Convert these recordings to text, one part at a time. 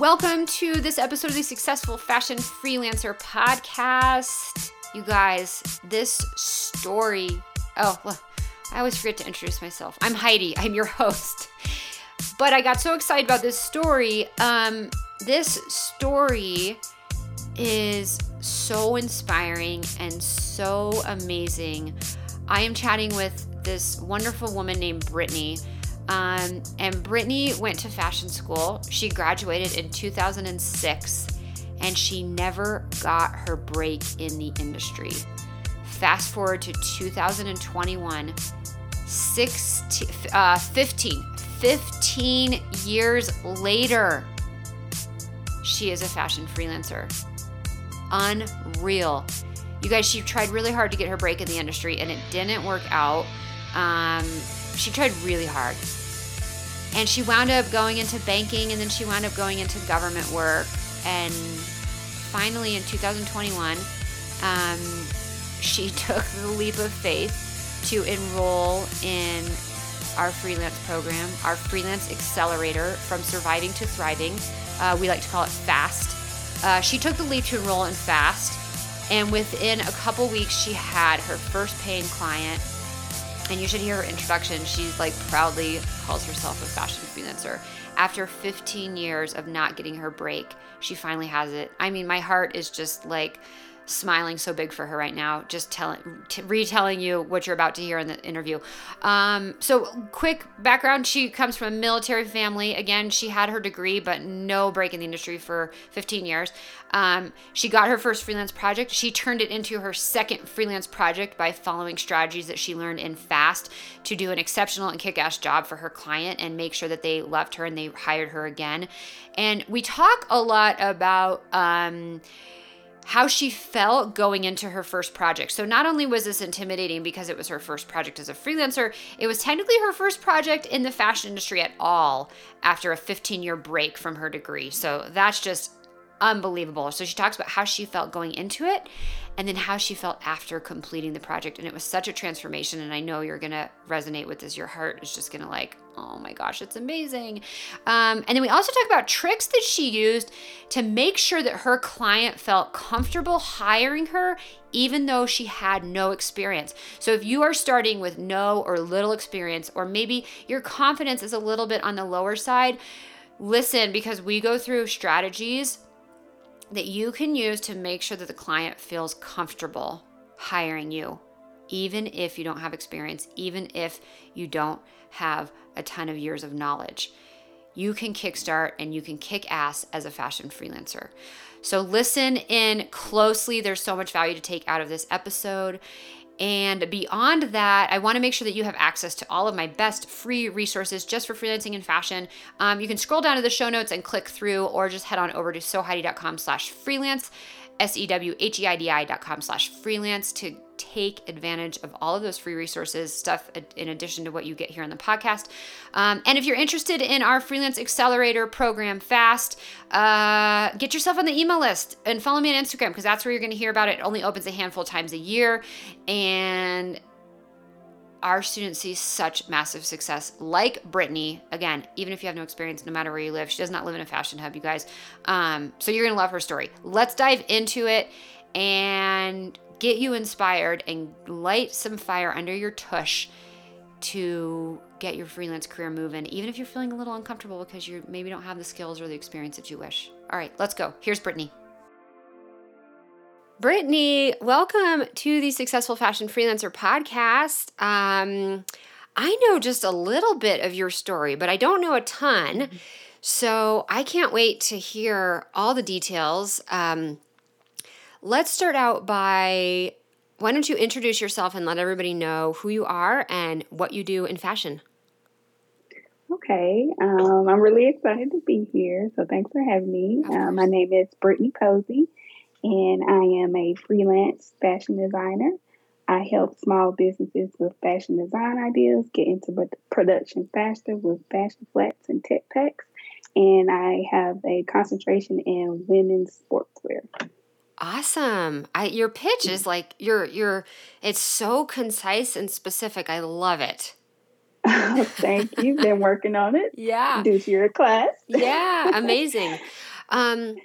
Welcome to this episode of the Successful Fashion Freelancer Podcast. You guys, this story. Oh, well, I always forget to introduce myself. I'm Heidi, I'm your host. But I got so excited about this story. Um, this story is so inspiring and so amazing. I am chatting with this wonderful woman named Brittany. Um, and Brittany went to fashion school. She graduated in 2006 and she never got her break in the industry. Fast forward to 2021, 16, uh, 15, 15 years later, she is a fashion freelancer. Unreal. You guys, she tried really hard to get her break in the industry and it didn't work out. Um, she tried really hard. And she wound up going into banking and then she wound up going into government work. And finally, in 2021, um, she took the leap of faith to enroll in our freelance program, our freelance accelerator from surviving to thriving. Uh, we like to call it FAST. Uh, she took the leap to enroll in FAST, and within a couple weeks, she had her first paying client and you should hear her introduction. She's like proudly calls herself a fashion freelancer. After 15 years of not getting her break, she finally has it. I mean, my heart is just like smiling so big for her right now, just telling, t- retelling you what you're about to hear in the interview. Um, so, quick background: she comes from a military family. Again, she had her degree, but no break in the industry for 15 years. Um, she got her first freelance project. She turned it into her second freelance project by following strategies that she learned in FAST to do an exceptional and kick-ass job for her client and make sure that they loved her and they hired her again. And we talk a lot about. Um, how she felt going into her first project. So, not only was this intimidating because it was her first project as a freelancer, it was technically her first project in the fashion industry at all after a 15 year break from her degree. So, that's just unbelievable. So, she talks about how she felt going into it and then how she felt after completing the project. And it was such a transformation. And I know you're going to resonate with this. Your heart is just going to like, oh my gosh, it's amazing. Um, and then we also talk about tricks that she used to make sure that her client felt comfortable hiring her, even though she had no experience. So if you are starting with no or little experience, or maybe your confidence is a little bit on the lower side, listen because we go through strategies that you can use to make sure that the client feels comfortable hiring you, even if you don't have experience, even if you don't have a ton of years of knowledge. You can kickstart and you can kick ass as a fashion freelancer. So, listen in closely. There's so much value to take out of this episode. And beyond that, I want to make sure that you have access to all of my best free resources just for freelancing and fashion. Um, you can scroll down to the show notes and click through, or just head on over to sewheidi.com slash freelance, S-E-W-H-E-I-D-I dot com slash freelance to take advantage of all of those free resources, stuff in addition to what you get here on the podcast. Um, and if you're interested in our freelance accelerator program, FAST, uh, get yourself on the email list and follow me on Instagram because that's where you're going to hear about it. It only opens a handful of times a year. And our students see such massive success, like Brittany. Again, even if you have no experience, no matter where you live, she does not live in a fashion hub, you guys. Um, so you're gonna love her story. Let's dive into it and get you inspired and light some fire under your tush to get your freelance career moving, even if you're feeling a little uncomfortable because you maybe don't have the skills or the experience that you wish. All right, let's go. Here's Brittany. Brittany, welcome to the Successful Fashion Freelancer podcast. Um, I know just a little bit of your story, but I don't know a ton. Mm-hmm. So I can't wait to hear all the details. Um, let's start out by why don't you introduce yourself and let everybody know who you are and what you do in fashion? Okay, um, I'm really excited to be here. So thanks for having me. Um, my name is Brittany Posey and I am a freelance fashion designer. I help small businesses with fashion design ideas get into production faster with fashion flats and tech packs. And I have a concentration in women's sportswear. Awesome. I, your pitch is like your your it's so concise and specific. I love it. Thank you. Been working on it. Yeah. Due to your class. yeah, amazing. Um,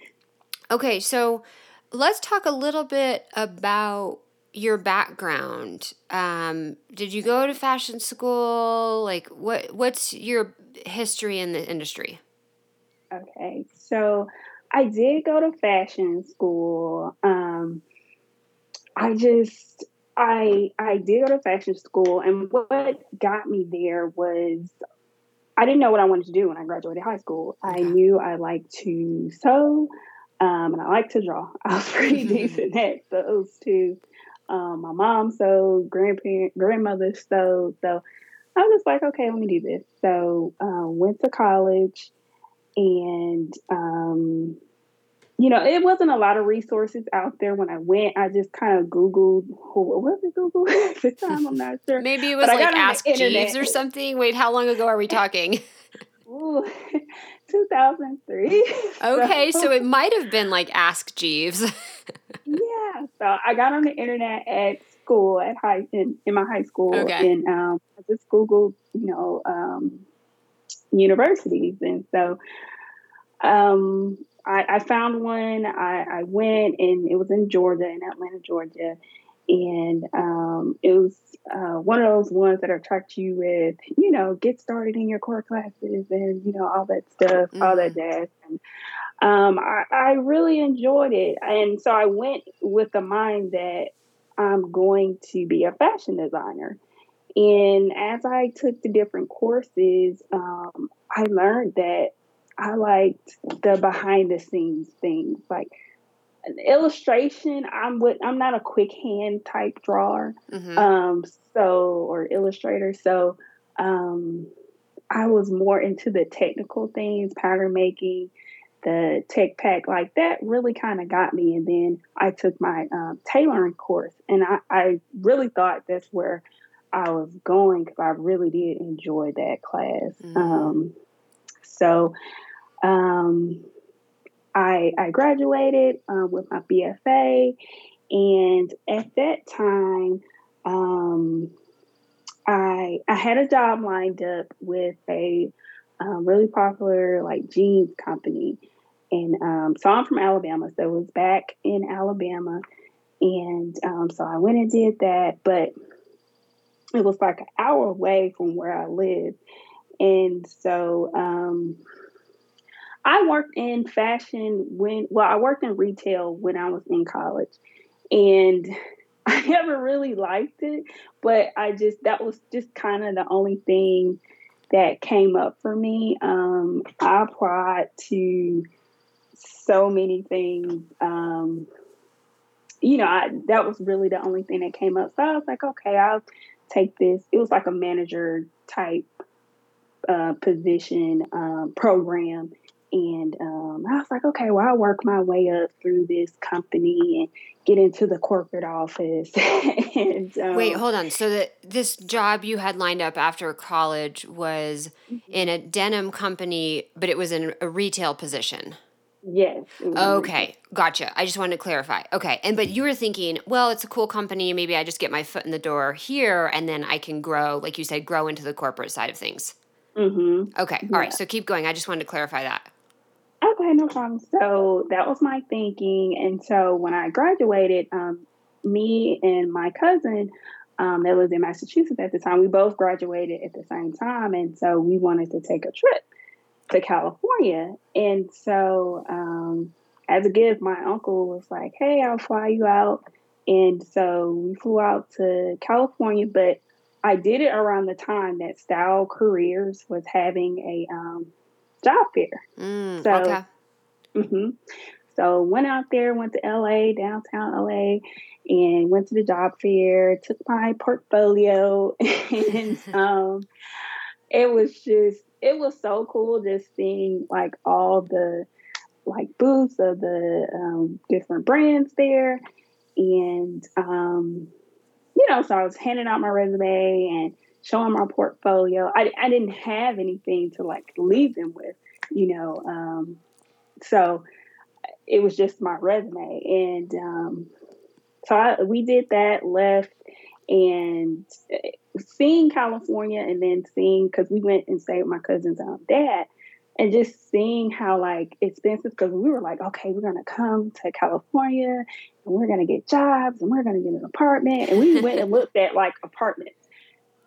okay, so let's talk a little bit about your background. Um, did you go to fashion school? Like, what what's your history in the industry? Okay, so I did go to fashion school. Um, I just I I did go to fashion school, and what got me there was I didn't know what I wanted to do when I graduated high school. I knew I liked to sew, um, and I like to draw. I was pretty decent at those two. Um, my mom sewed, grandparent, grandmother sewed, so I was like, okay, let me do this. So uh, went to college, and um, you know, it wasn't a lot of resources out there when I went. I just kind of Googled, what was it Google at the time? I'm not sure. Maybe it was like Ask Jeeves or something. Wait, how long ago are we talking? Ooh, 2003. Okay, so, so it might have been like Ask Jeeves. yeah, so I got on the internet at school at high in, in my high school, okay. and um, I just Googled, you know, um, universities, and so um, I, I found one. I, I, went and it was in Georgia, in Atlanta, Georgia. And um, it was uh, one of those ones that attract you with, you know, get started in your core classes and, you know, all that stuff, mm-hmm. all that mm-hmm. jazz. And um, I, I really enjoyed it. And so I went with the mind that I'm going to be a fashion designer. And as I took the different courses, um, I learned that I liked the behind the scenes things like an illustration. I'm with I'm not a quick hand type drawer, mm-hmm. um, so or illustrator. So um, I was more into the technical things, pattern making, the tech pack. Like that really kind of got me. And then I took my um, tailoring course, and I, I really thought that's where I was going because I really did enjoy that class. Mm-hmm. Um, so um, I, I graduated um, with my BFA, and at that time, um, I I had a job lined up with a um, really popular like jeans company, and um, so I'm from Alabama, so it was back in Alabama, and um, so I went and did that, but it was like an hour away from where I live, and so um, I worked in fashion when, well, I worked in retail when I was in college. And I never really liked it, but I just, that was just kind of the only thing that came up for me. Um, I applied to so many things. Um, you know, I, that was really the only thing that came up. So I was like, okay, I'll take this. It was like a manager type uh, position um, program. And um, I was like, okay, well, I'll work my way up through this company and get into the corporate office. and um, wait, hold on. So that this job you had lined up after college was mm-hmm. in a denim company, but it was in a retail position. Yes. Okay, gotcha. I just wanted to clarify. Okay, and but you were thinking, well, it's a cool company. Maybe I just get my foot in the door here, and then I can grow, like you said, grow into the corporate side of things. Mm-hmm. Okay, all yeah. right. So keep going. I just wanted to clarify that. Okay, no problem. So that was my thinking. And so when I graduated, um, me and my cousin um, that was in Massachusetts at the time, we both graduated at the same time. And so we wanted to take a trip to California. And so um, as a gift, my uncle was like, hey, I'll fly you out. And so we flew out to California, but I did it around the time that Style Careers was having a um, job fair. Mm, so, okay. Mm-hmm. So went out there, went to LA, downtown LA, and went to the job fair. Took my portfolio, and um, it was just it was so cool just seeing like all the like booths of the um, different brands there, and um, you know, so I was handing out my resume and showing our portfolio. I, I didn't have anything to like leave them with, you know. Um, so it was just my resume. And um, so I, we did that, left, and seeing California and then seeing because we went and stayed with my cousin's um, dad, and just seeing how like expensive because we were like, okay, we're gonna come to California and we're gonna get jobs and we're gonna get an apartment, and we went and looked at like apartments.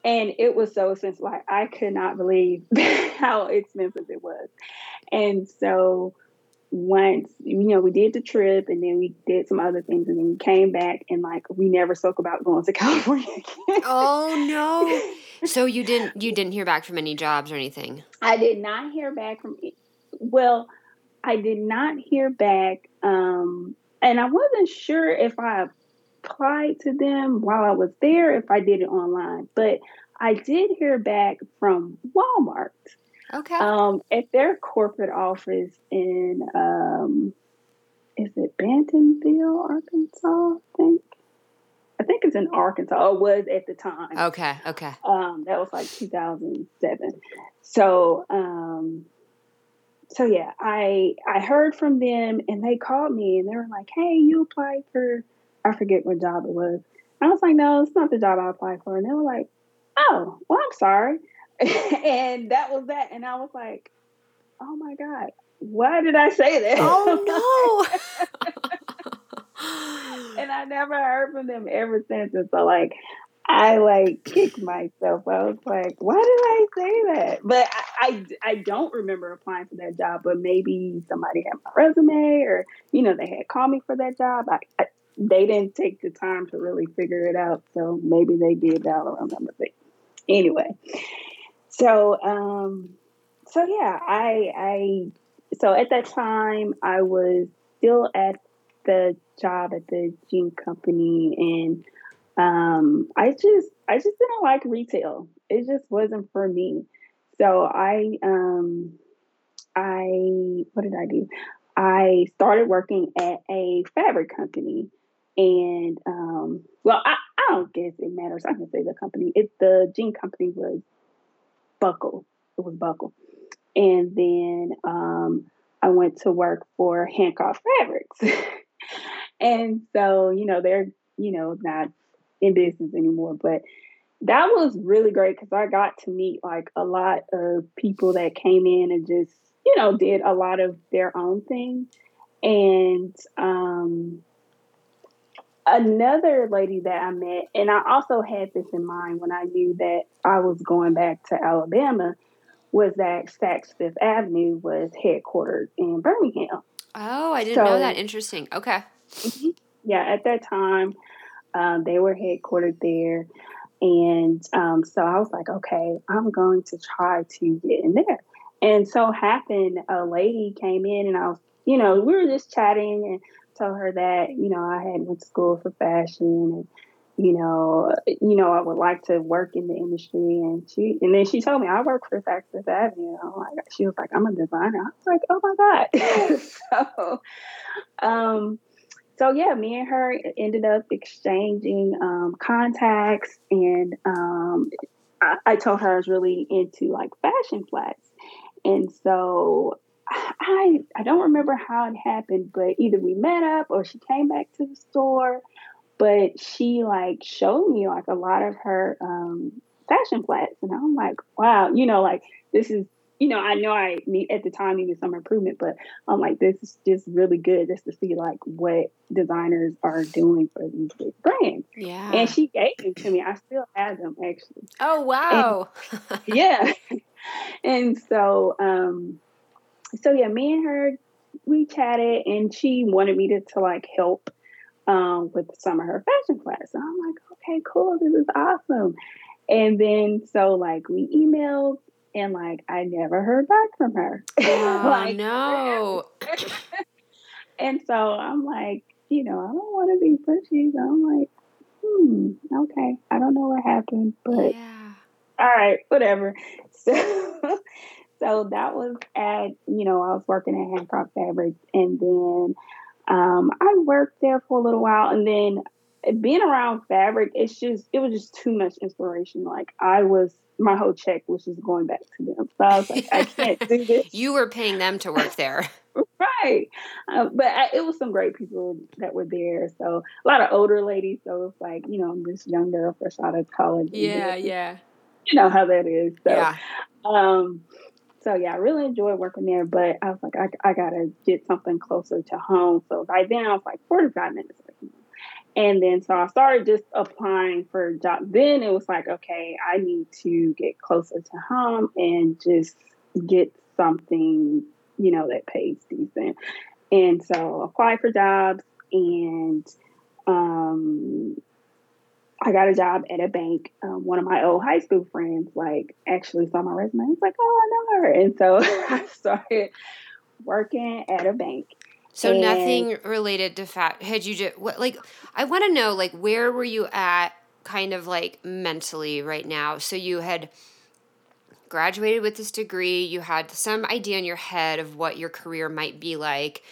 And it was so expensive. Like I could not believe how expensive it was. And so once you know we did the trip and then we did some other things and then we came back and like we never spoke about going to California again. Oh no. so you didn't you didn't hear back from any jobs or anything? I did not hear back from well, I did not hear back um and I wasn't sure if I applied to them while I was there if I did it online, but I did hear back from Walmart. Okay. Um, at their corporate office in, um, is it Bentonville, Arkansas? I think. I think it's in Arkansas. It was at the time. Okay. Okay. Um, that was like 2007. So, um, so yeah, I I heard from them and they called me and they were like, "Hey, you applied for I forget what job it was." I was like, "No, it's not the job I applied for." And they were like, "Oh, well, I'm sorry." and that was that. And I was like, oh my God, why did I say that? Oh no. and I never heard from them ever since. And so like I like kicked myself. I was like, why did I say that? But I, I, I don't remember applying for that job, but maybe somebody had my resume or, you know, they had called me for that job. I, I they didn't take the time to really figure it out. So maybe they did. I don't remember. But anyway, so um so yeah i i so at that time i was still at the job at the jean company and um i just i just didn't like retail it just wasn't for me so i um i what did i do i started working at a fabric company and um well i, I don't guess it matters i can say the company it the jean company was Buckle. It was Buckle. And then um, I went to work for Hancock Fabrics. and so, you know, they're, you know, not in business anymore, but that was really great because I got to meet like a lot of people that came in and just, you know, did a lot of their own thing. And um, another lady that I met, and I also had this in mind when I knew that I was going back to Alabama, was that Saks Fifth Avenue was headquartered in Birmingham. Oh, I didn't so, know that. Interesting. Okay. Mm-hmm. Yeah, at that time, um, they were headquartered there. And um, so I was like, okay, I'm going to try to get in there. And so happened, a lady came in and I was, you know, we were just chatting and told her that you know I had went to school for fashion and you know you know I would like to work in the industry and she and then she told me I work for Saks Fifth Avenue. God. She was like I'm a designer. I was like oh my God. so um so yeah, me and her ended up exchanging um, contacts, and um, I, I, told her I was really into like fashion flats, and so I I don't remember how it happened, but either we met up or she came back to the store. But she like showed me like a lot of her um, fashion flats, and I'm like, wow, you know, like this is, you know, I know I need at the time needed some improvement, but I'm like, this is just really good just to see like what designers are doing for these big brands. Yeah. And she gave them to me. I still have them actually. Oh wow. And, yeah. and so um so yeah, me and her we chatted and she wanted me to, to like help um, with some of her fashion class. And I'm like, okay, cool, this is awesome. And then so like we emailed and like I never heard back from her. Oh like, no. and so I'm like, you know, I don't want to be pushy. So I'm like, hmm, okay. I don't know what happened, but yeah. all right, whatever. So so that was at, you know, I was working at Hancock Fabrics and then um, I worked there for a little while and then being around fabric, it's just, it was just too much inspiration. Like I was, my whole check was just going back to them. So I was like, I can't do this. you were paying them to work there. right. right. Uh, but I, it was some great people that were there. So a lot of older ladies. So it's like, you know, I'm this young girl fresh out of college. Yeah, yeah. You know how that is. So, yeah. um, so yeah, I really enjoyed working there, but I was like, I, I gotta get something closer to home. So by then I was like 45 minutes. And then so I started just applying for jobs. Then it was like, okay, I need to get closer to home and just get something, you know, that pays decent. And so apply for jobs and um I got a job at a bank. Um, one of my old high school friends, like, actually saw my resume. I was like, oh, I know her. And so I started working at a bank. So and nothing related to fat. Had you just what like? I want to know like where were you at, kind of like mentally right now. So you had graduated with this degree. You had some idea in your head of what your career might be like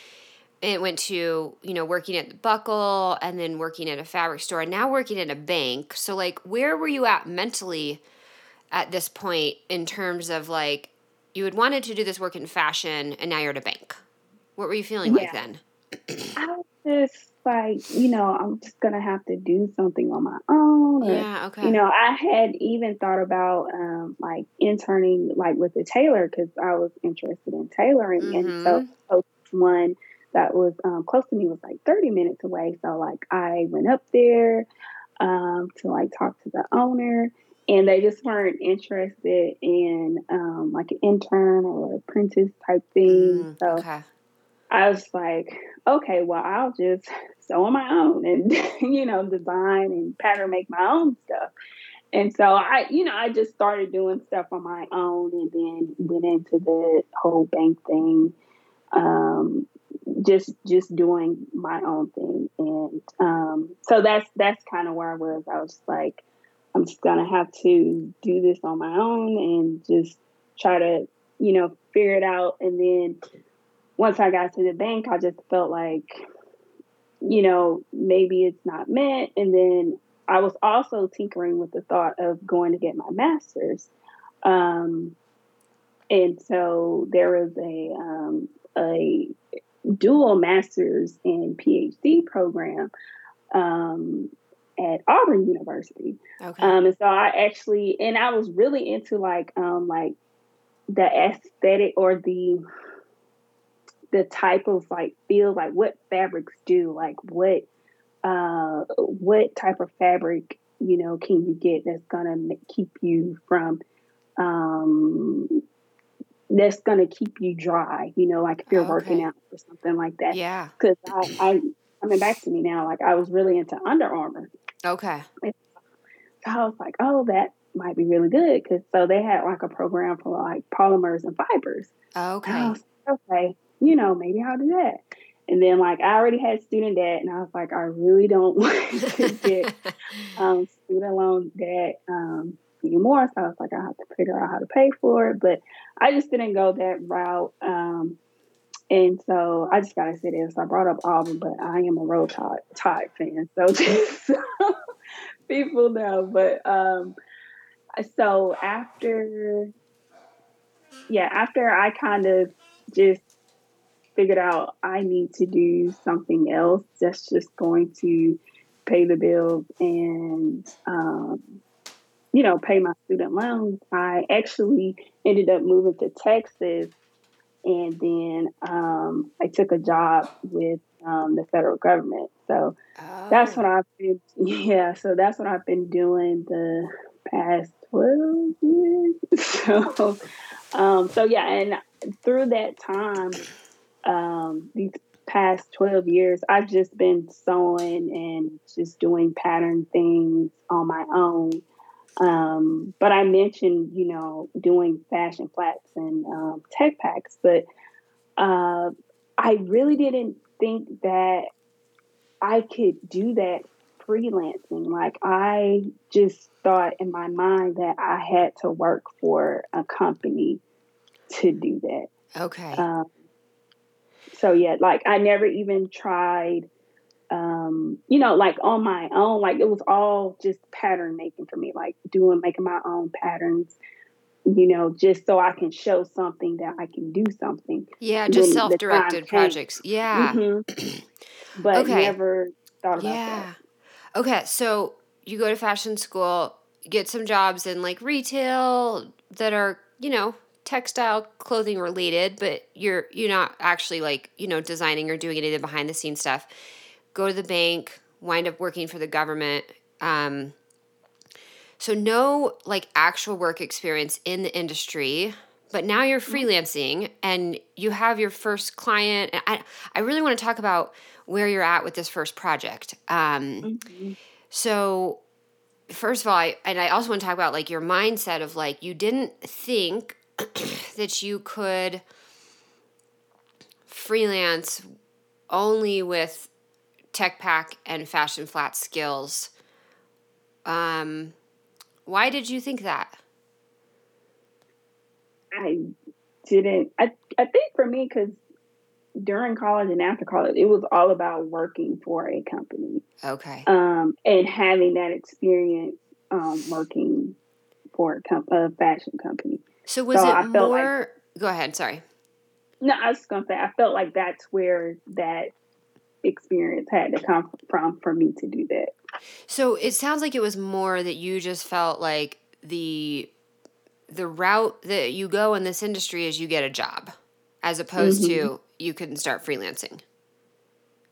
it went to you know working at the buckle and then working at a fabric store and now working at a bank so like where were you at mentally at this point in terms of like you had wanted to do this work in fashion and now you're at a bank what were you feeling yeah. like then i was just like you know i'm just gonna have to do something on my own or, yeah okay you know i had even thought about um like interning like with a tailor because i was interested in tailoring mm-hmm. and so, so one that was um, close to me was like 30 minutes away. So like I went up there um, to like talk to the owner and they just weren't interested in um, like an intern or apprentice type thing. Mm, so okay. I was like, okay, well, I'll just sew on my own and, you know, design and pattern make my own stuff. And so I, you know, I just started doing stuff on my own and then went into the whole bank thing. Um, just just doing my own thing. And um, so that's that's kind of where i was. I was like i'm just gonna have to do this on my own and just try to you know figure it out. And then once i got to the bank i just felt like you know maybe it's not meant. And then i was also tinkering with the thought of going to get my master's. Um, and so there was a um, a dual master's and PhD program um, at Auburn University. Okay. Um, and so I actually, and I was really into like, um, like the aesthetic or the the type of like feel like what fabrics do like what uh what type of fabric you know can you get that's gonna keep you from um that's going to keep you dry, you know, like if you're okay. working out or something like that. Yeah. Because I, I, I mean, back to me now, like I was really into Under Armour. Okay. So I was like, oh, that might be really good. Because so they had like a program for like polymers and fibers. Okay. And like, okay, you know, maybe I'll do that. And then like I already had student debt, and I was like, I really don't want to get um, student loan debt. Um, anymore. So I was like, I have to figure out how to pay for it. But I just didn't go that route. Um, and so I just gotta say this. I brought up Auburn, but I am a Roll Tide, Tide fan. So just people know. But um, so after, yeah, after I kind of just figured out I need to do something else that's just going to pay the bills and um, you know, pay my student loans, I actually ended up moving to Texas. And then um, I took a job with um, the federal government. So oh. that's what I've been, yeah, so that's what I've been doing the past 12 years. So, um, so yeah, and through that time, um, these past 12 years, I've just been sewing and just doing pattern things on my own. Um, but I mentioned, you know, doing fashion flats and um, tech packs, but uh, I really didn't think that I could do that freelancing. Like I just thought in my mind that I had to work for a company to do that. Okay. Um, so yeah, like I never even tried um, you know, like on my own, like it was all just pattern making for me, like doing, making my own patterns. you know, just so I can show something that I can do something. Yeah, just self directed projects. Yeah. Mm-hmm. But okay. never thought about yeah. that. Okay, so you go to fashion school, get some jobs in like retail that are, you know, textile clothing related, but you're you're not actually like, you know, designing or doing any of the behind the scenes stuff. Go to the bank, wind up working for the government. Um, so no like actual work experience in the industry, but now you're mm-hmm. freelancing and you have your first client. I I really want to talk about where you're at with this first project. Um, mm-hmm. So first of all, I, and I also want to talk about like your mindset of like you didn't think that you could freelance only with tech pack and fashion flat skills. Um, why did you think that? I didn't. I I think for me, because during college and after college, it was all about working for a company. Okay. Um, and having that experience um, working for a, com- a fashion company. So was so it more? Like, go ahead. Sorry. No, I was gonna say I felt like that's where that experience had to come from for me to do that. So it sounds like it was more that you just felt like the the route that you go in this industry is you get a job as opposed mm-hmm. to you can start freelancing.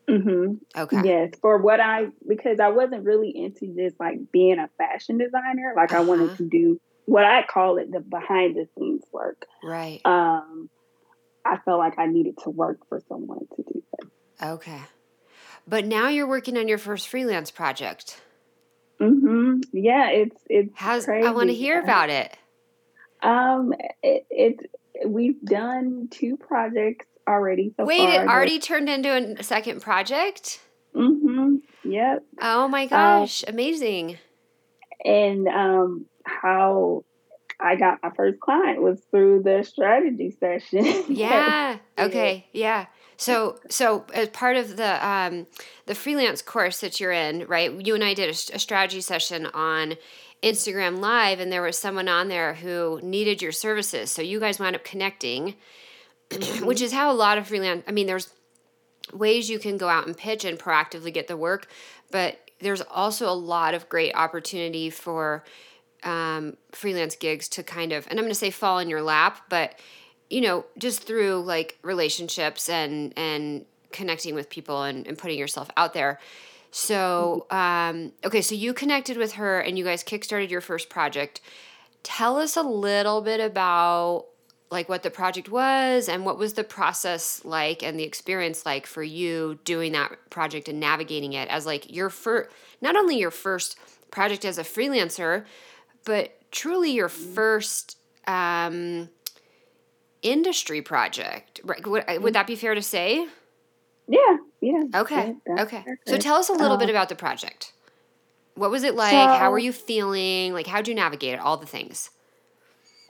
Mm-hmm. Okay. Yes, for what I because I wasn't really into just like being a fashion designer. Like uh-huh. I wanted uh-huh. to do what I call it the behind the scenes work. Right. Um, I felt like I needed to work for someone to do that. Okay. But now you're working on your first freelance project. Mhm. Yeah, it's it's How's crazy. I want to hear about it. Um it, it's we've done two projects already so Wait, far. it already turned into a second project? Mhm. Yep. Oh my um, gosh, um, amazing. And um how I got my first client was through the strategy session. yeah. Okay. Yeah. So, so as part of the um, the freelance course that you're in, right? You and I did a, a strategy session on Instagram Live, and there was someone on there who needed your services. So you guys wound up connecting, which is how a lot of freelance. I mean, there's ways you can go out and pitch and proactively get the work, but there's also a lot of great opportunity for um, freelance gigs to kind of, and I'm going to say fall in your lap, but you know, just through like relationships and and connecting with people and, and putting yourself out there. So, um, okay, so you connected with her and you guys kickstarted your first project. Tell us a little bit about like what the project was and what was the process like and the experience like for you doing that project and navigating it as like your first not only your first project as a freelancer but truly your first um, industry project. Right? Would, would mm. that be fair to say? Yeah, yeah. Okay, yeah, okay. Perfect. So tell us a little bit about the project. What was it like? So, How were you feeling? Like, how'd you navigate it? All the things.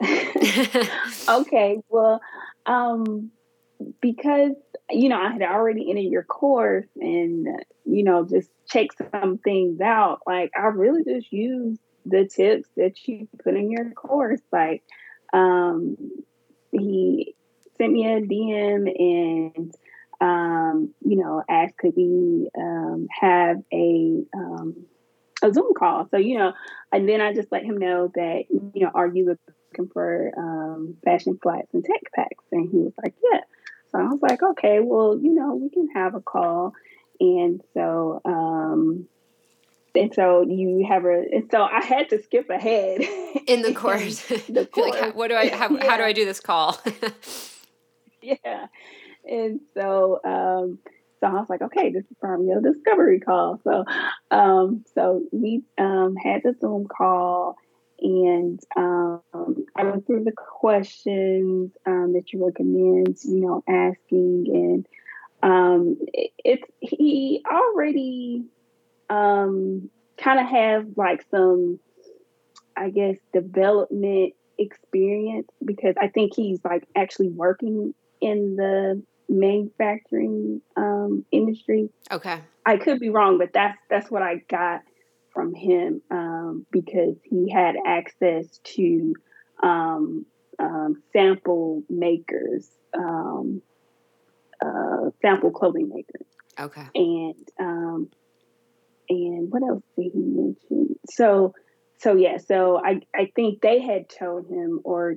okay, well, um, because you know I had already entered your course and you know just check some things out. Like I really just used the tips that you put in your course, like um, he sent me a DM and um, you know asked could we um, have a um, a Zoom call. So you know, and then I just let him know that you know, are you looking for um, fashion flats and tech packs? And he was like, yeah. So I was like, okay, well, you know, we can have a call. And so um, and so you have a and so I had to skip ahead in the course. the course. like, what do I how, yeah. how do I do this call? yeah, and so um, so I was like, okay, this is from your discovery call. So um, so we um, had the Zoom call. And um, I went through the questions um, that you recommend, you know, asking, and um, it, it's he already um, kind of have like some, I guess, development experience because I think he's like actually working in the manufacturing um, industry. Okay. I could be wrong, but that's that's what I got from him um, because he had access to um, um, sample makers, um, uh, sample clothing makers. Okay. And um, and what else did he mention? So so yeah, so I I think they had told him or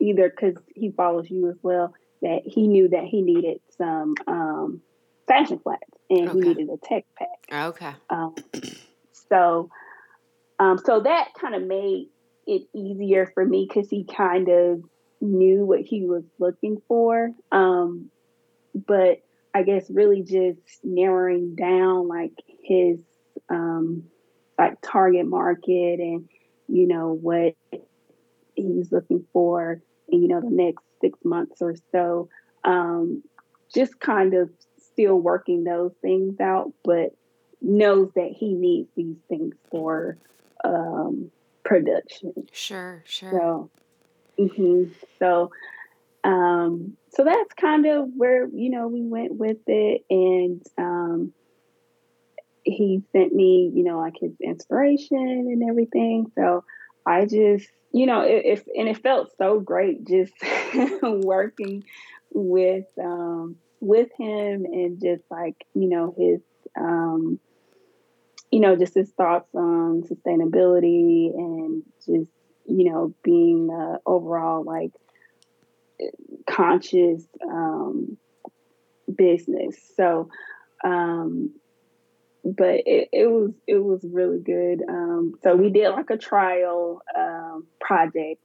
either because he follows you as well that he knew that he needed some um, fashion flats and okay. he needed a tech pack. Okay. Um, so um, so that kind of made it easier for me because he kind of knew what he was looking for. Um, but I guess really just narrowing down like his um, like target market and you know what he's looking for in you know the next six months or so. Um, just kind of still working those things out, but knows that he needs these things for um, production. Sure, sure. So, mm-hmm. so, um, so that's kind of where you know we went with it, and um, he sent me, you know, like his inspiration and everything. So I just, you know, if and it felt so great just working with um, with him and just like you know his um, you know, just his thoughts on sustainability and just, you know, being uh, overall like conscious um, business. So, um, but it, it was it was really good. Um, so we did like a trial um, project,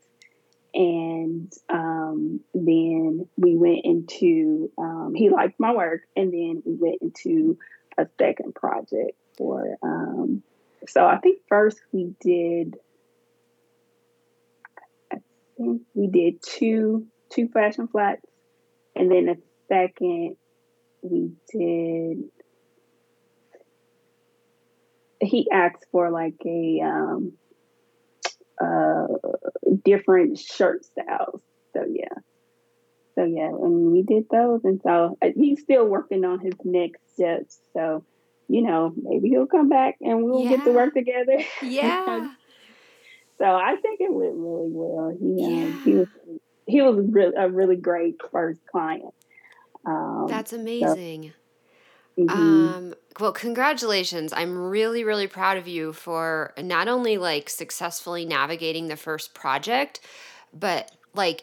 and um, then we went into um, he liked my work, and then we went into a second project for. Um, so I think first we did. I think we did two two fashion flats, and then the second we did. He asked for like a um, uh, different shirt styles. So yeah. So yeah, and we did those, and so uh, he's still working on his next steps. So you know, maybe he'll come back and we'll yeah. get to work together. Yeah. so I think it went really well. He yeah. um, he was he was really, a really great first client. Um, That's amazing. So, mm-hmm. um, well, congratulations. I'm really, really proud of you for not only like successfully navigating the first project, but like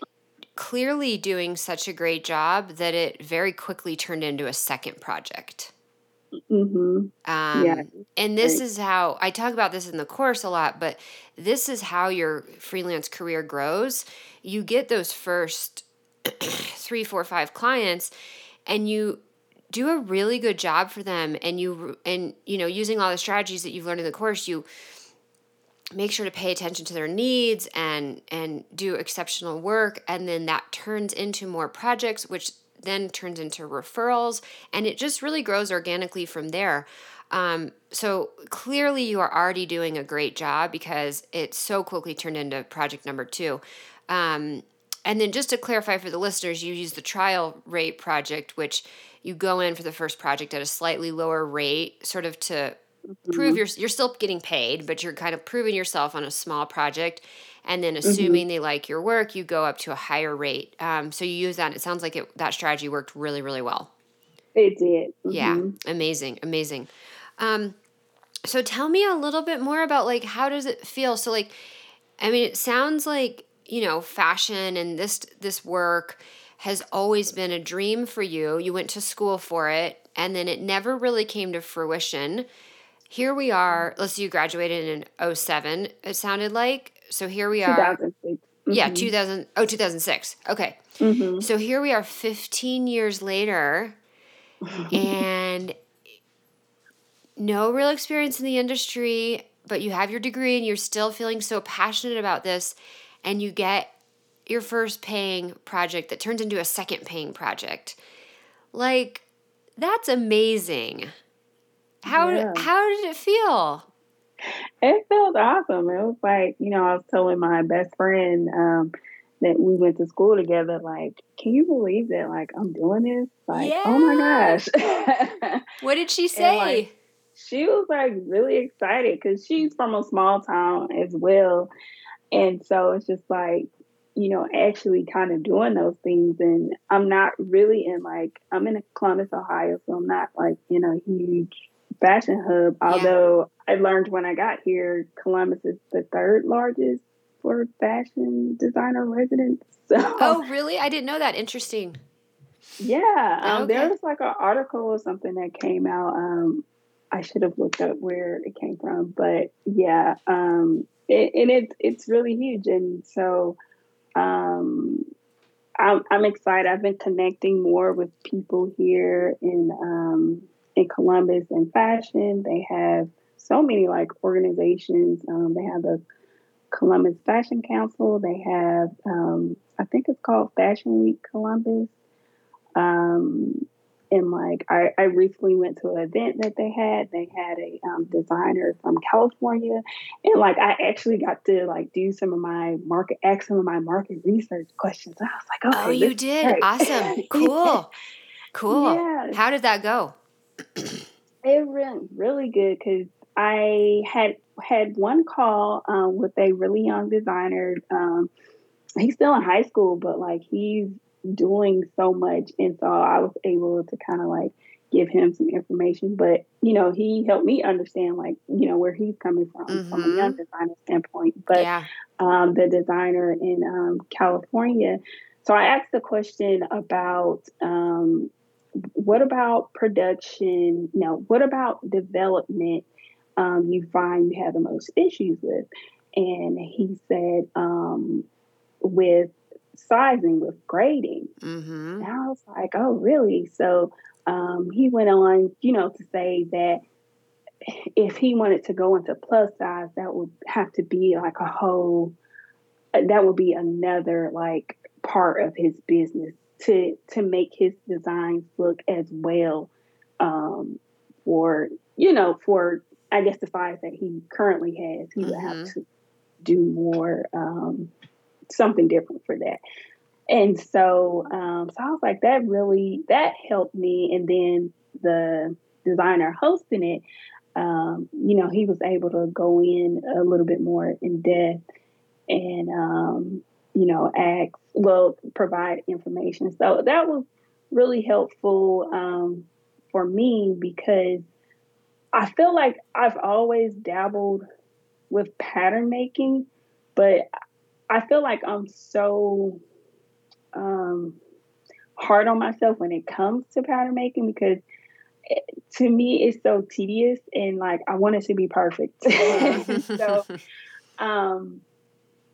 clearly doing such a great job that it very quickly turned into a second project. Mm-hmm. Um, yeah. And this right. is how I talk about this in the course a lot, but this is how your freelance career grows. You get those first three, four, five clients, and you do a really good job for them. And you and you know using all the strategies that you've learned in the course, you make sure to pay attention to their needs and and do exceptional work and then that turns into more projects which then turns into referrals, and it just really grows organically from there. Um, so clearly, you are already doing a great job because it so quickly turned into project number two. Um, and then, just to clarify for the listeners, you use the trial rate project, which you go in for the first project at a slightly lower rate, sort of to mm-hmm. prove you're you're still getting paid, but you're kind of proving yourself on a small project and then mm-hmm. assuming mm-hmm. they like your work you go up to a higher rate um, so you use that it sounds like it, that strategy worked really really well it did mm-hmm. yeah amazing amazing um, so tell me a little bit more about like how does it feel so like i mean it sounds like you know fashion and this this work has always been a dream for you you went to school for it and then it never really came to fruition here we are let's see, you graduated in 07 it sounded like so here we are. 2006. Mm-hmm. Yeah, 2000. Oh, 2006. Okay. Mm-hmm. So here we are 15 years later and no real experience in the industry, but you have your degree and you're still feeling so passionate about this and you get your first paying project that turns into a second paying project. Like that's amazing. How yeah. how did it feel? It felt awesome. It was like, you know, I was telling my best friend um, that we went to school together, like, can you believe that, like, I'm doing this? Like, yeah. oh my gosh. what did she say? Like, she was like really excited because she's from a small town as well. And so it's just like, you know, actually kind of doing those things. And I'm not really in like, I'm in Columbus, Ohio, so I'm not like in a huge fashion hub. Although yeah. I learned when I got here, Columbus is the third largest for fashion designer residents. So, oh, really? I didn't know that. Interesting. Yeah, um, okay. there was like an article or something that came out. Um, I should have looked up where it came from, but yeah, um, it, and it's it's really huge, and so um, I'm, I'm excited. I've been connecting more with people here in um, in Columbus in fashion. They have so many like organizations. Um, they have the Columbus Fashion Council. They have, um, I think it's called Fashion Week Columbus. Um, and like I, I recently went to an event that they had. They had a um, designer from California, and like I actually got to like do some of my market, ask some of my market research questions. I was like, okay, oh, you did, awesome, cool, cool. Yeah. How did that go? it went really good because I had had one call um, with a really young designer. Um, he's still in high school, but like he's doing so much, and so I was able to kind of like give him some information. But you know, he helped me understand like you know where he's coming from mm-hmm. from a young designer standpoint. But yeah. um, the designer in um, California. So I asked the question about um, what about production? You know, what about development um, you find you have the most issues with? And he said, um, with sizing, with grading. Mm-hmm. And I was like, oh, really? So um, he went on, you know, to say that if he wanted to go into plus size, that would have to be like a whole, that would be another like part of his business to to make his designs look as well um, for you know for I guess the size that he currently has. He mm-hmm. would have mm-hmm. to do more um, something different for that. And so, um, so I was like, that really that helped me. And then the designer hosting it, um, you know, he was able to go in a little bit more in depth and um, you know, ask, well, provide information. So that was really helpful um, for me because I feel like I've always dabbled with pattern making, but I feel like I'm so um, hard on myself when it comes to pattern making because it, to me it's so tedious and like I want it to be perfect. so um,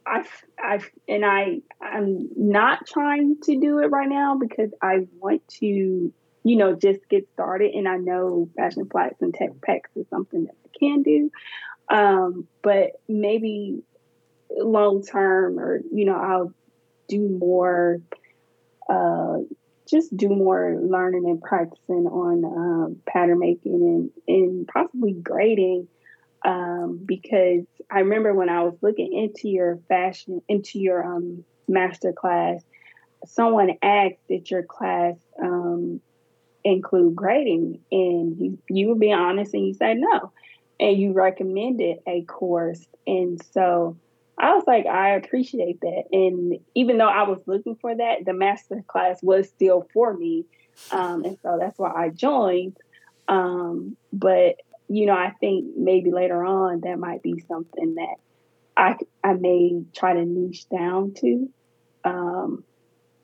I've, I've, and I, I'm not trying to do it right now because I want to, you know, just get started. And I know fashion flats and tech packs is something that I can do. Um, but maybe long term, or you know, I'll do more, uh, just do more learning and practicing on um, pattern making and and possibly grading um, because I remember when I was looking into your fashion, into your um, master class, someone asked did your class um, include grading, and you you were being honest and you said no, and you recommended a course, and so. I was like, I appreciate that. And even though I was looking for that, the master class was still for me. Um, and so that's why I joined. Um, but you know, I think maybe later on that might be something that I I may try to niche down to. Um,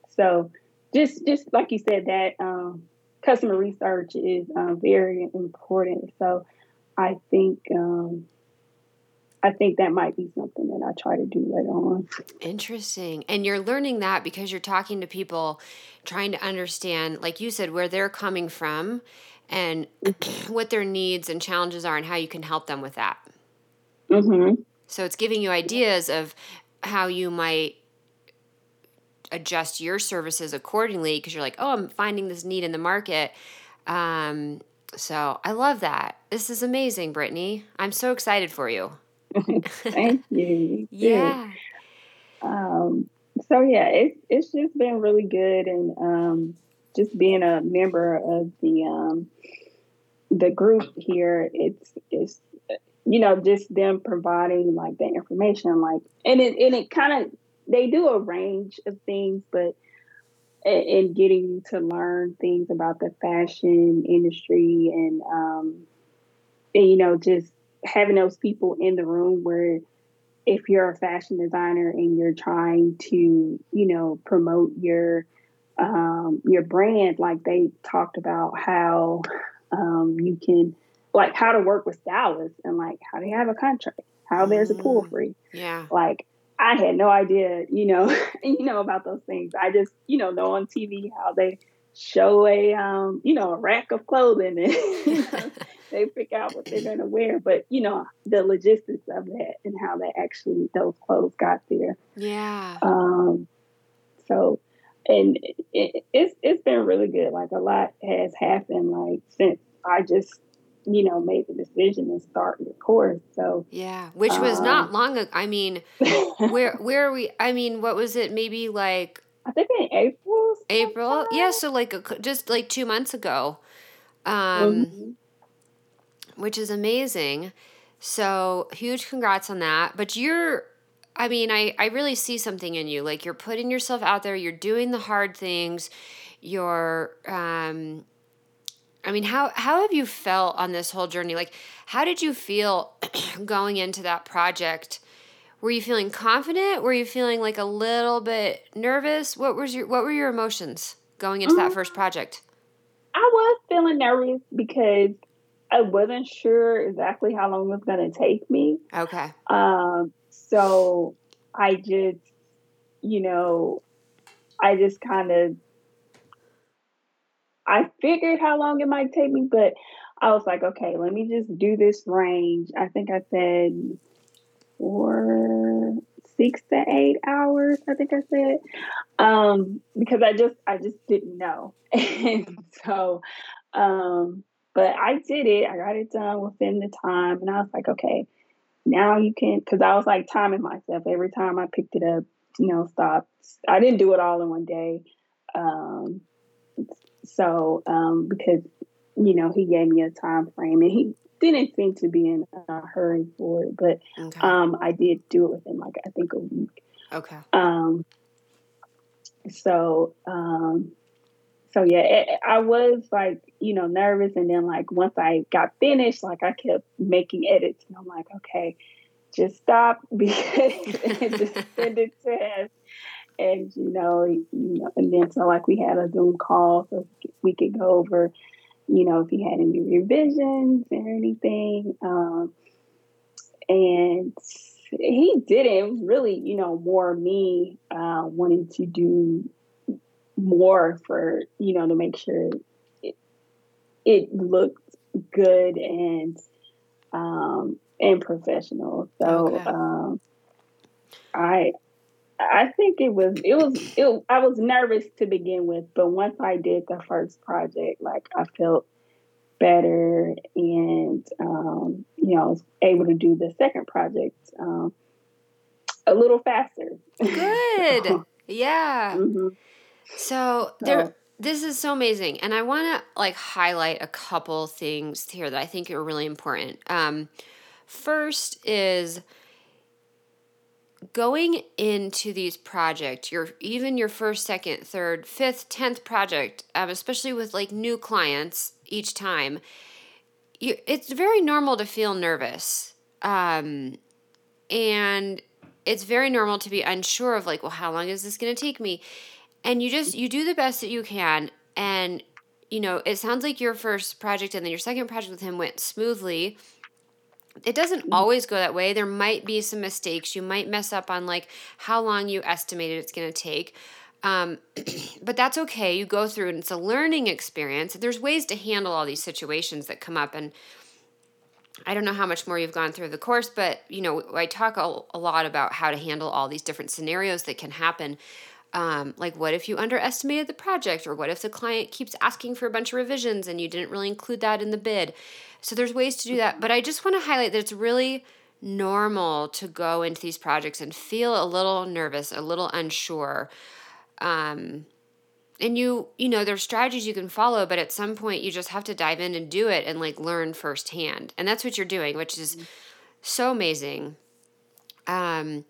so just just like you said, that um, customer research is um, very important. So I think um, I think that might be something that I try to do later on. Interesting. And you're learning that because you're talking to people, trying to understand, like you said, where they're coming from and what their needs and challenges are and how you can help them with that. Mm-hmm. So it's giving you ideas of how you might adjust your services accordingly because you're like, oh, I'm finding this need in the market. Um, so I love that. This is amazing, Brittany. I'm so excited for you. Thank you. yeah. Um, so yeah, it's it's just been really good, and um, just being a member of the um, the group here, it's it's you know just them providing like the information, like and it and it kind of they do a range of things, but and getting you to learn things about the fashion industry and um and you know just having those people in the room where if you're a fashion designer and you're trying to you know promote your um your brand like they talked about how um you can like how to work with stylists and like how to have a contract how there's a pool Mm. free Yeah. like I had no idea, you know, you know about those things. I just, you know, know on TV how they show a, um, you know, a rack of clothing and they pick out what they're gonna wear. But you know, the logistics of that and how they actually those clothes got there. Yeah. Um, so, and it, it's it's been really good. Like a lot has happened. Like since I just, you know, made the decision to start the course. So. Yeah. Which was not Um, long ago. I mean, where where are we? I mean, what was it? Maybe like I think in April. April? sometime. Yeah. So like a, just like two months ago. Um, Mhm. Which is amazing. So huge congrats on that. But you're, I mean, I, I really see something in you. Like you're putting yourself out there, you're doing the hard things, you're, um, I mean, how, how have you felt on this whole journey? Like, how did you feel going into that project? Were you feeling confident? Were you feeling like a little bit nervous? What was your, what were your emotions going into that Um, first project? I was feeling nervous because I wasn't sure exactly how long it was going to take me. Okay. Um, so I just, you know, I just kind of, I figured how long it might take me, but I was like, okay, let me just do this range. I think I said four, six to eight hours. I think I said, um, because I just, I just didn't know, and so, um, but I did it. I got it done within the time, and I was like, okay, now you can, because I was like timing myself every time I picked it up. You know, stop. I didn't do it all in one day. Um, so um, because you know he gave me a time frame and he didn't seem to be in a hurry for it, but Okay. um, I did do it within like I think a week. okay. Um, so um, so yeah, it, I was like you know nervous, and then like once I got finished, like I kept making edits, and I'm like, okay, just stop because just send it to him. And you know, you know, and then so like we had a Zoom call so we could go over, you know, if he had any revisions or anything. Um, and he did it. It was really, you know, more me uh, wanting to do more for, you know, to make sure it, it looked good and um, and professional. So Okay. um, I I think it was it was it, I was nervous to begin with, but once I did the first project, like I felt better and um, you know I was able to do the second project um, a little faster. Good. Yeah. Mhm. So there So- this is so amazing and I want to like highlight a couple things here that I think are really important. Um first is going into these projects, your even your first, second, third, fifth, tenth project, um, especially with like new clients each time, you, it's very normal to feel nervous. Um, and it's very normal to be unsure of like, well, how long is this going to take me? And you just you do the best that you can, and you know it sounds like your first project and then your second project with him went smoothly. It doesn't always go that way. There might be some mistakes. You might mess up on like how long you estimated it's going to take. Um, but that's okay. You go through and it's a learning experience. There's ways to handle all these situations that come up and I don't know how much more you've gone through the course, but you know, I talk a, a lot about how to handle all these different scenarios that can happen. Um, like, what if you underestimated the project, or what if the client keeps asking for a bunch of revisions and you didn't really include that in the bid? So, there's ways to do that. But I just want to highlight that it's really normal to go into these projects and feel a little nervous, a little unsure. Um, and you you know there's strategies you can follow but at some point you just have to dive in and do it and like learn firsthand and that's what you're doing which is so amazing um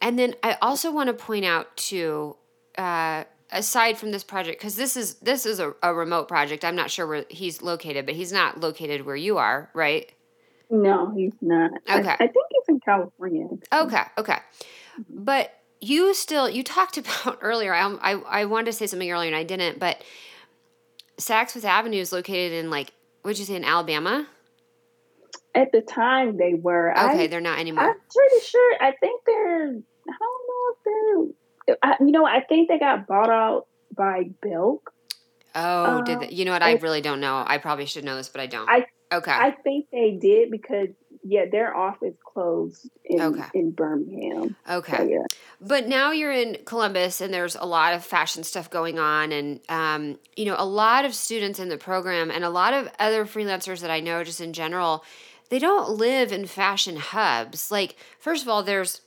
And then I also want to point out too, uh, aside from this project, because this is this is a, a remote project. I'm not sure where he's located, but he's not located where you are, right? No, he's not. Okay. I, I think he's in California. Okay, okay. But you still you talked about earlier. I I, I wanted to say something earlier and I didn't, but Saks Fifth Avenue is located in like what'd you say in Alabama? At the time, they were. Okay, I, they're not anymore. I'm pretty sure. I think they're. I don't know if they're. I, you know, I think they got bought out by Belk. oh, did um, they, you know what? I I- really don't know. I probably should know this, but I don't. I- okay. I think they did because yeah, their office closed in Okay. in Birmingham. okay. So yeah, But now you're in Columbus and there's a lot of fashion stuff going on. And, um, you know, a lot of students in the program and a lot of other freelancers that I know just in general, they don't live in fashion hubs. Like, first of all, there's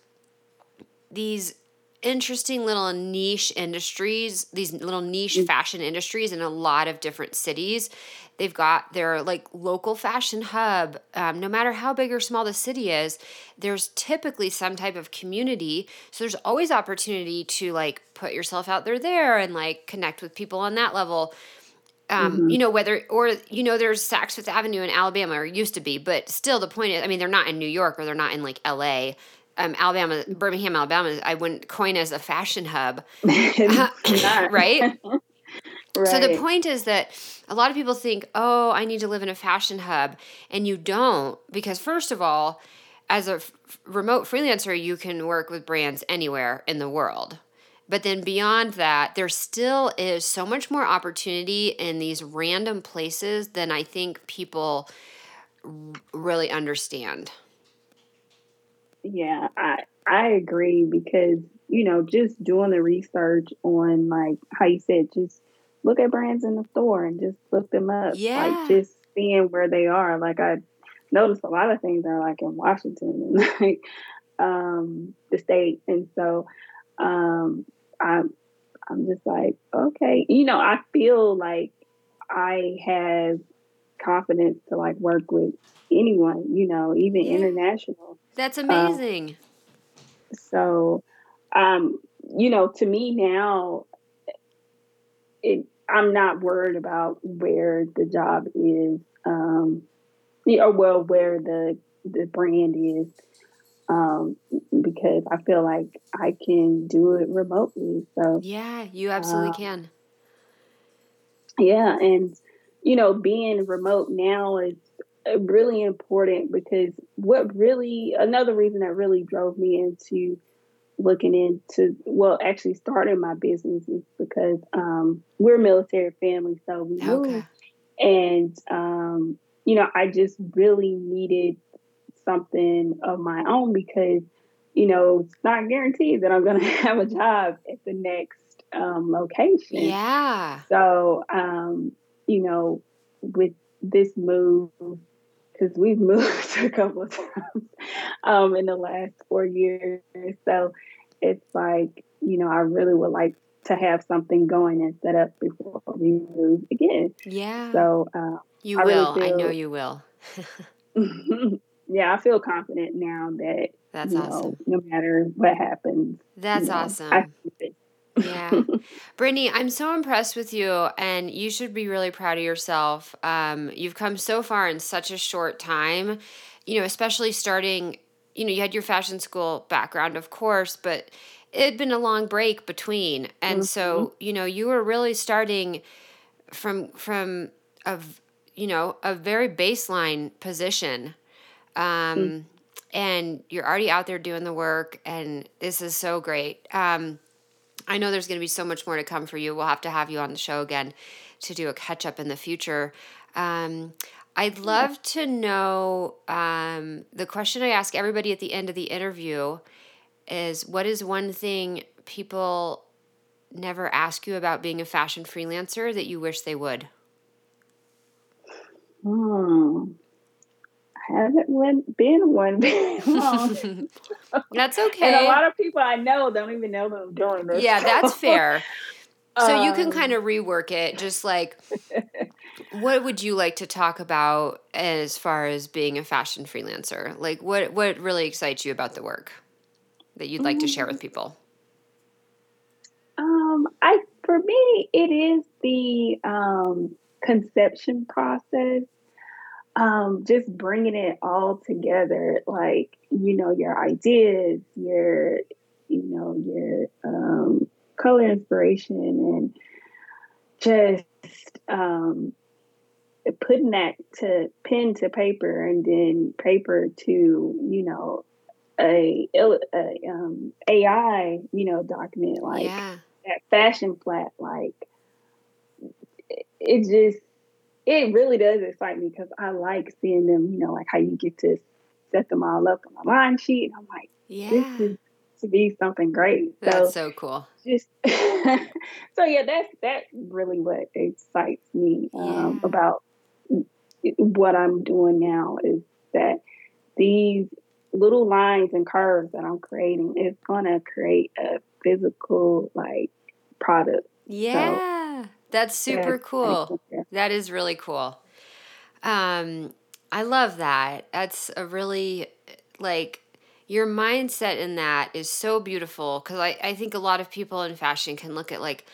these interesting little niche industries, these little niche fashion industries in a lot of different cities. They've got their like local fashion hub. Um, no matter how big or small the city is, there's typically some type of community. So there's always opportunity to like put yourself out there there and like connect with people on that level. Um, you know whether or you know there's Saks Fifth Avenue in Alabama or used to be, but still the point is, I mean, they're not in New York or they're not in like L.A. Um, Alabama, Birmingham, Alabama. I wouldn't coin as a fashion hub, right? right. So the point is that a lot of people think, "Oh, I need to live in a fashion hub," and you don't because first of all, as a f- remote freelancer, you can work with brands anywhere in the world. But then beyond that, there still is so much more opportunity in these random places than I think people r- really understand. Yeah, I I agree because you know just doing the research on like how you said just look at brands in the store and just look them up. Yeah. Like just seeing where they are. Like I noticed a lot of things are like in Washington and like um the state and so um I'm I'm just like, okay. You know, I feel like I have confidence to like work with anyone, you know, even Yeah. international. That's amazing. So, um, you know, to me now, it I'm not worried about where the job is, um, or well, where the the brand is, um, because I feel like I can do it remotely. So, yeah, you absolutely uh, can. yeah, and you know, being remote now is uh, really important because what really another reason that really drove me into looking into well actually starting my business is because um, we're a military family so we moved Okay. and um, you know i just really needed something of my own because you know it's not guaranteed that i'm going to have a job at the next um, location Yeah. so, um, you know, with this move, because we've moved a couple of times um, in the last four years, so it's like, you know, I really would like to have something going and set up before we move again. Yeah. So, uh, you I really will. I know you will. yeah, I feel confident now that That's you awesome. know, no matter what happens, That's you know, awesome. I can do it. yeah. Brittany, I'm so impressed with you, and you should be really proud of yourself. Um, you've come so far in such a short time, you know, especially starting, you know, you had your fashion school background, of course, but it had been a long break between. And so, you know, you were really starting from, from, a, you know, a very baseline position. Um, and you're already out there doing the work, and this is so great. Um, I know there's going to be so much more to come for you. We'll have to have you on the show again to do a catch up in the future. Um, I'd love to know um, the question I ask everybody at the end of the interview is what is one thing people never ask you about being a fashion freelancer that you wish they would? Hmm. Haven't been one very long. That's okay. And a lot of people I know don't even know that I'm doing this. Yeah, that's fair. So you can Um, kind of rework it, just like what would you like to talk about as far as being a fashion freelancer? Like what what really excites you about the work? that you'd like to share with people? Um, I for me, it is the um, conception process. Um, just bringing it all together, like you know, your ideas, your you know, your um, color inspiration, and just um, putting that to pen to paper, and then paper to you know a, a um, AI, you know, document like yeah. that fashion flat, like it, it just it really does excite me because I like seeing them, you know, like how you get to set them all up on a line sheet. And I'm like, yeah. this is to be something great. That's so, so cool. Just so yeah, that's that's really what excites me um, yeah. about what I'm doing now is that these little lines and curves that I'm creating is gonna create a physical like product. Yeah, so, that's super cool. That is really cool. Um, I love that. That's a really like your mindset in that is so beautiful because I, I think a lot of people in fashion can look at like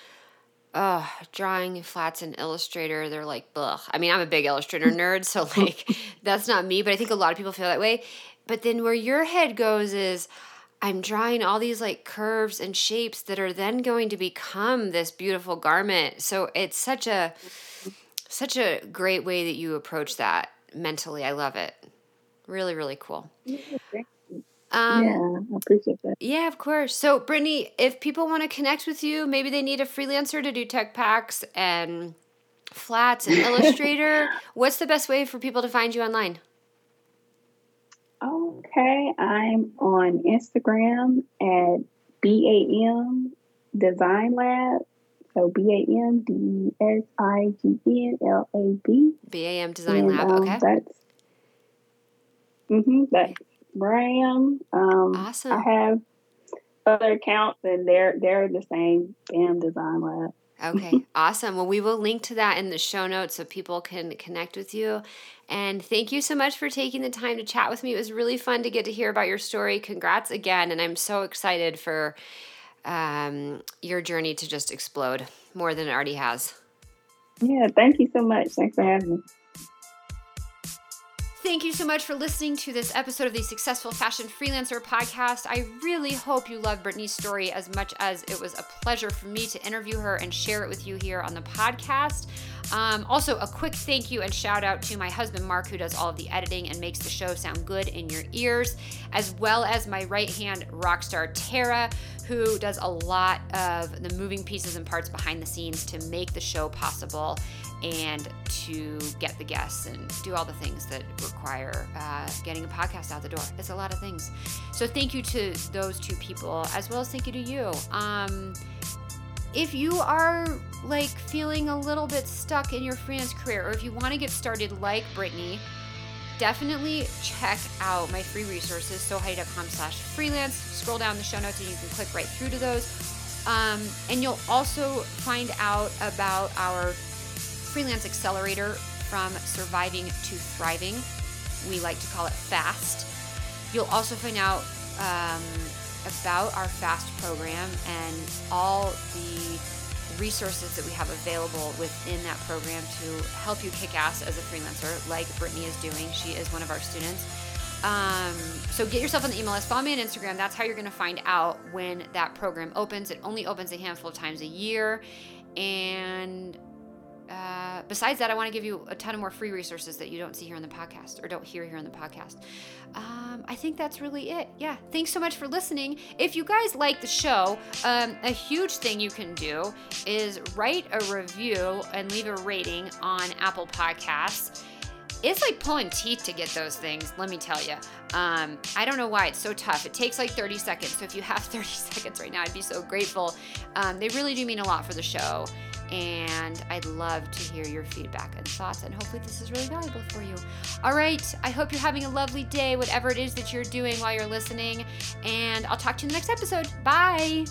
oh drawing flats in illustrator they're like ugh i mean i'm a big illustrator nerd so like that's not me but i think a lot of people feel that way but then where your head goes is I'm drawing all these like curves and shapes that are then going to become this beautiful garment. So it's such a such a great way that you approach that mentally. I love it. Really, really cool. Um, yeah, I appreciate that. Yeah, of course. So, Brittany, if people want to connect with you, maybe they need a freelancer to do tech packs and flats and Illustrator. What's the best way for people to find you online? Okay, I'm on Instagram at BAM Design Lab. So B A M D S I G N L A B. BAM Design and, Lab. Um, okay. That's mm-hmm. That's where I am. Um, awesome. I have other accounts, and they're they're the same. BAM Design Lab. Okay, awesome. Well, we will link to that in the show notes so people can connect with you. And thank you so much for taking the time to chat with me. It was really fun to get to hear about your story. Congrats again. And I'm so excited for um, your journey to just explode more than it already has. Yeah, thank you so much. Thanks for having me. Thank you so much for listening to this episode of the Successful Fashion Freelancer podcast. I really hope you love Brittany's story as much as it was a pleasure for me to interview her and share it with you here on the podcast. Um, also, a quick thank you and shout out to my husband Mark, who does all of the editing and makes the show sound good in your ears, as well as my right hand rock star Tara, who does a lot of the moving pieces and parts behind the scenes to make the show possible and to get the guests and do all the things that require uh, getting a podcast out the door. It's a lot of things. So thank you to those two people, as well as thank you to you. Um, if you are like feeling a little bit stuck in your freelance career, or if you want to get started like Brittany, definitely check out my free resources, sewheidi.com slash freelance. Scroll down the show notes and you can click right through to those. Um, and you'll also find out about our Freelance Accelerator from Surviving to Thriving. We like to call it FAST. You'll also find out um, about our FAST program and all the resources that we have available within that program to help you kick ass as a freelancer, like Brittany is doing. She is one of our students. Um, so get yourself on the email list. Follow me on Instagram. That's how you're going to find out when that program opens. It only opens a handful of times a year. And uh, besides that, I want to give you a ton of more free resources that you don't see here on the podcast or don't hear here on the podcast. Um, I think that's really it. Yeah. Thanks so much for listening. If you guys like the show, um, a huge thing you can do is write a review and leave a rating on Apple Podcasts. It's like pulling teeth to get those things, let me tell you. Um, I don't know why it's so tough. It takes like 30 seconds. So if you have 30 seconds right now, I'd be so grateful. Um, they really do mean a lot for the show and I'd love to hear your feedback and thoughts. And hopefully, this is really valuable for you. All right, I hope you're having a lovely day, whatever it is that you're doing while you're listening. And I'll talk to you in the next episode. Bye.